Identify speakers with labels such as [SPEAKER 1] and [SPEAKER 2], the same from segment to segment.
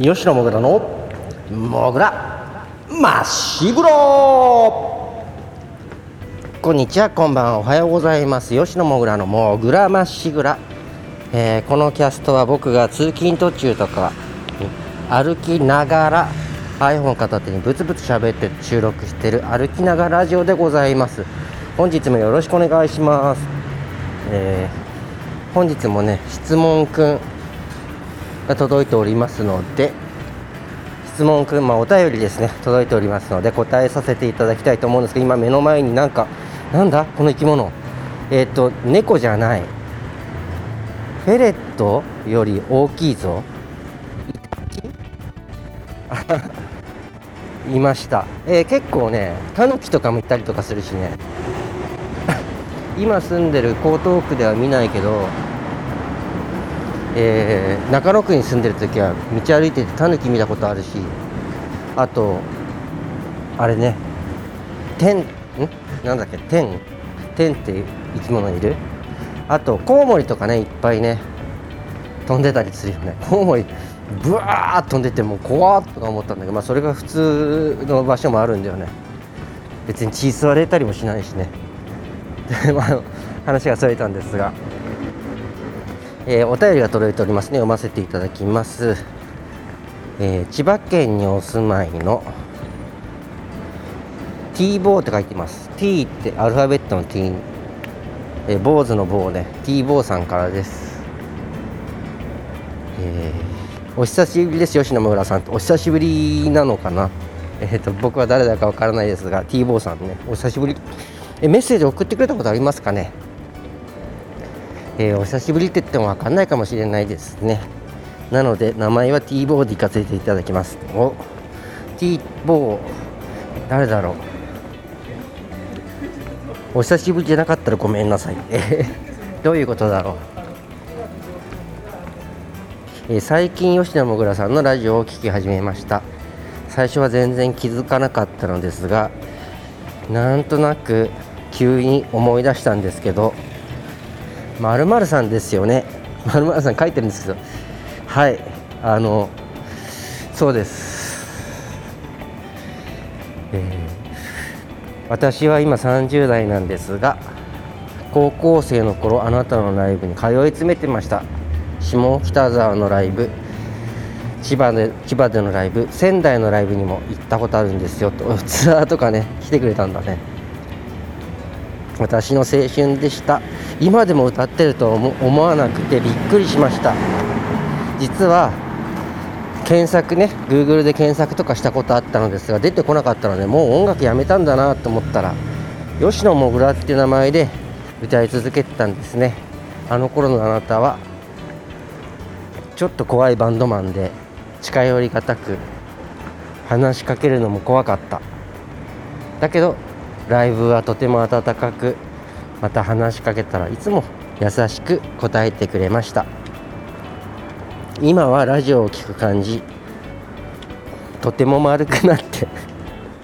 [SPEAKER 1] 吉野もぐらのもぐらまっしぐろ。こんにちはこんばんは。おはようございます。吉野もぐらのもぐらまっしぐら、えー、このキャストは僕が通勤途中とか歩きながら iPhone 片手にブツブツ喋って収録してる歩きながらラジオでございます。本日もよろしくお願いします、えー、本日もね質問くんが届いておりますので質問くん、まあ、お便りですね届いておりますので答えさせていただきたいと思うんですけど今目の前になんかなんだ？この生き物。えっ、ー、と猫じゃない。フェレットより大きいぞ。い ました、えー、結構ねタヌキとかもいたりとかするしね。今住んでる江東区では見ないけどえー、中野区に住んでる時は道歩いててタヌキ見たことあるしあとあれね天ん？なんだっけ？天？天って生き物いる？あとコウモリとかねいっぱいね飛んでたりするよね。コウモリブワーッ飛んでてもう怖っとか思ったんだけど、まあ、それが普通の場所もあるんだよね。別に血吸われたりもしないしね。でまあ話がそれたんですが。えー、お便りが届いておりますね。読ませていただきます、えー、千葉県にお住まいの T ボーって書いてます。T ってアルファベットの T えー、坊主の棒ね。T 坊さんからです、えー、お久しぶりです。吉野村さんお久しぶりなのかな。えーと、僕は誰だかわからないですが T 坊さんね。お久しぶり。えメッセージ送ってくれたことありますかね？えー、お久しぶりって言っても分かんないかもしれないですね。なので名前は T ボーで行かせていただきます。お T ボー誰だろう。お久しぶりじゃなかったらごめんなさい。どういうことだろう、えー、最近吉野もぐらさんのラジオを聴き始めました。最初は全然気づかなかったのですがなんとなく急に思い出したんですけどまるまるさんですよね。まるまるさん書いてるんですけど。はい。あのそうです、えー、私は今30代なんですが高校生の頃あなたのライブに通い詰めてました。下北沢のライブ千葉で千葉でのライブ仙台のライブにも行ったことあるんですよ。とツアーとかね来てくれたんだね。私の青春でした。今でも歌ってると思わなくてびっくりしました。実は検索ね Google で検索とかしたことあったのですが出てこなかったのでもう音楽やめたんだなと思ったら吉野もぐらっていう名前で歌い続けてたんですね。あの頃のあなたはちょっと怖いバンドマンで近寄りがたく話しかけるのも怖かった。だけどライブはとても温かくまた話しかけたらいつも優しく答えてくれました。今はラジオを聴く感じ。とても丸くなって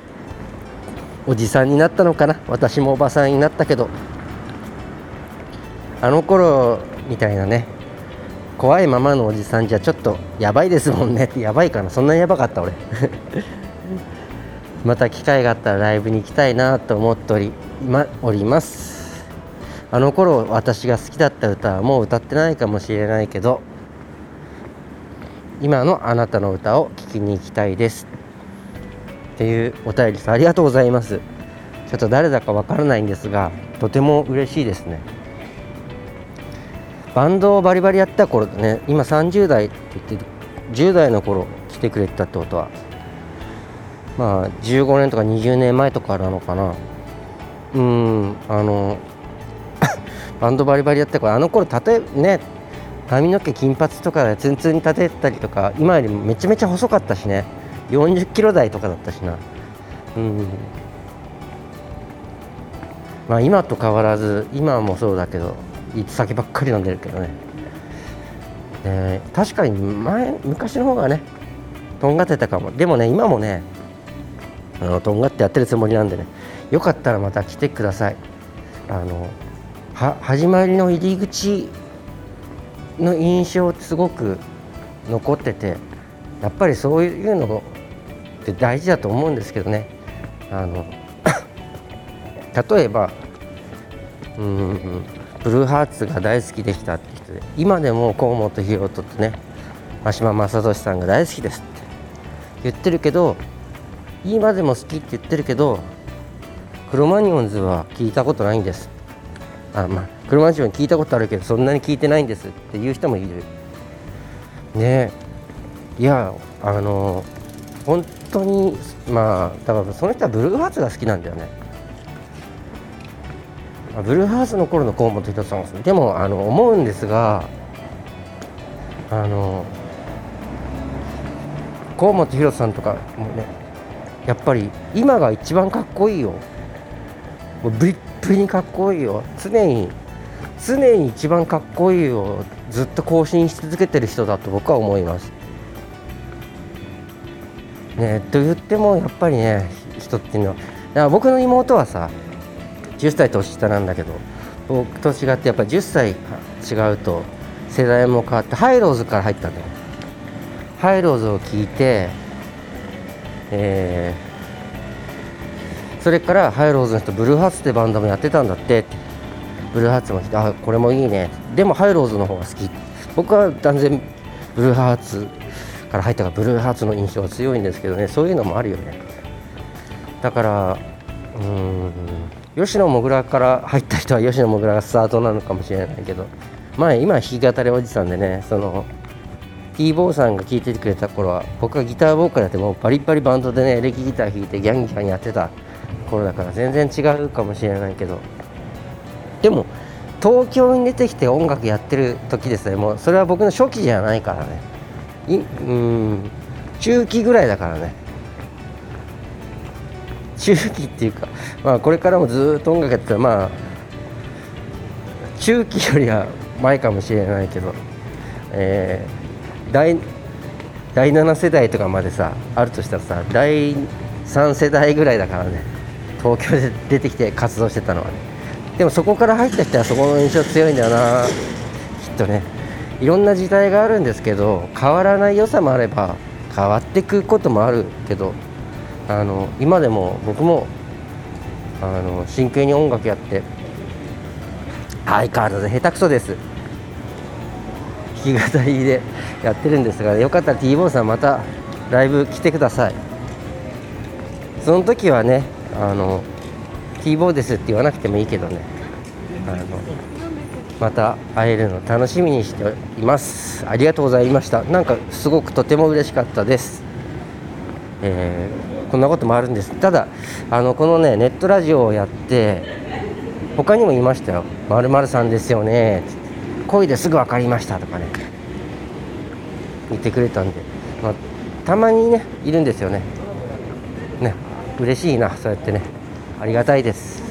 [SPEAKER 1] おじさんになったのかな？私もおばさんになったけど。あの頃みたいなね怖いままのおじさんじゃちょっとやばいですもんね。ってやばいかな？そんなにやばかった？俺。また機会があったらライブに行きたいなと思っており,、ま、おります。あの頃私が好きだった歌はもう歌ってないかもしれないけど今のあなたの歌を聴きに行きたいです。っていうお便りですありがとうございます。ちょっと誰だかわからないんですがとても嬉しいですね。バンドをバリバリやった頃ね。今30代って言って10代の頃来てくれてたってことは。まあ15年とか20年前とかなのかな。うんあのバンドバリバリやってからあの頃例えね髪の毛金髪とかでツンツンに立てたりとか今よりめちゃめちゃ細かったしね。40キロ台とかだったしな。うん。まあ今と変わらず今もそうだけどいつ先ばっかり飲んでるけどね、えー、確かに前昔の方がねとんがってたかも。でもね今もねあのとんがってやってるつもりなんでね。よかったらまた来てください。あの始まりの入り口の印象すごく残っててやっぱりそういうのって大事だと思うんですけどね。あの 例えばうんブルーハーツが大好きでしたって人で今でも河本大翔とね真島正俊さんが大好きですって言ってるけど今でも好きって言ってるけどクロマニオンズは聞いたことないんですあまあクロマニオン聞いたことあるけどそんなに聞いてないんですっていう人もいる。ね。いやあの本当にまあだからその人はブルーハーツが好きなんだよね。ブルーハーツの頃の河本人さんでもあの思うんですがあの河本宏さんとかもねやっぱり今が一番かっこいいよ。もうブリッブリにかっこいいよ。常に常に一番かっこいいをずっと更新し続けてる人だと僕は思います。ねと言ってもやっぱりね人っていうのはだから僕の妹はさ10歳年下なんだけど僕と違ってやっぱり10歳違うと世代も変わってハイローズから入ったんだよ。ハイローズを聞いてえー、それからハイローズの人ブルーハーツってバンドもやってたんだって。ブルーハーツも来てあこれもいいね。でもハイローズの方が好き。僕は断然ブルーハーツから入ったからブルーハーツの印象が強いんですけどね。そういうのもあるよね。だからうん吉野もぐらから入った人は吉野もぐらがスタートなのかもしれないけど。前今弾き語りおじさんでねその T ボーさんが聴いててくれた頃は僕がギターボーカルやってもバリバリバンドでねエレキギター弾いてギャンギャンやってた。頃だから全然違うかもしれないけど。でも東京に出てきて音楽やってる時ですね。もうそれは僕の初期じゃないからね。いうん。中期ぐらいだからね。中期っていうかまあこれからもずっと音楽やってたらまあ中期よりは前かもしれないけど、えー、第第7世代とかまでさあるとしたらさ第3世代ぐらいだからね。東京で出てきて活動してたのはね。でもそこから入った人はそこの印象強いんだよな。きっとね。いろんな時代があるんですけど変わらない良さもあれば変わっていくこともあるけどあの今でも僕もあの真剣に音楽やって相変わらず下手くそです。弾き語りでやってるんですがよかったら T ボーさんまたライブ来てください。その時はねあの T ボーですって言わなくてもいいけどね。あのまた会えるの楽しみにしています。ありがとうございました。なんかすごくとても嬉しかったです。えー、こんなこともあるんです。ただあのこのねネットラジオをやって他にもいましたよ「まるさんですよね」恋ですぐ分かりました」とかね。言ってくれたんで、まあ、たまにねいるんですよね。ね。嬉しいなそうやってね。ありがたいです。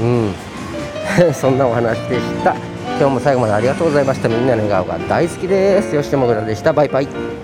[SPEAKER 1] うん。そんなお話でした。今日も最後までありがとうございました。みんなの笑顔が大好きです。吉野もぐらでした。バイバイ。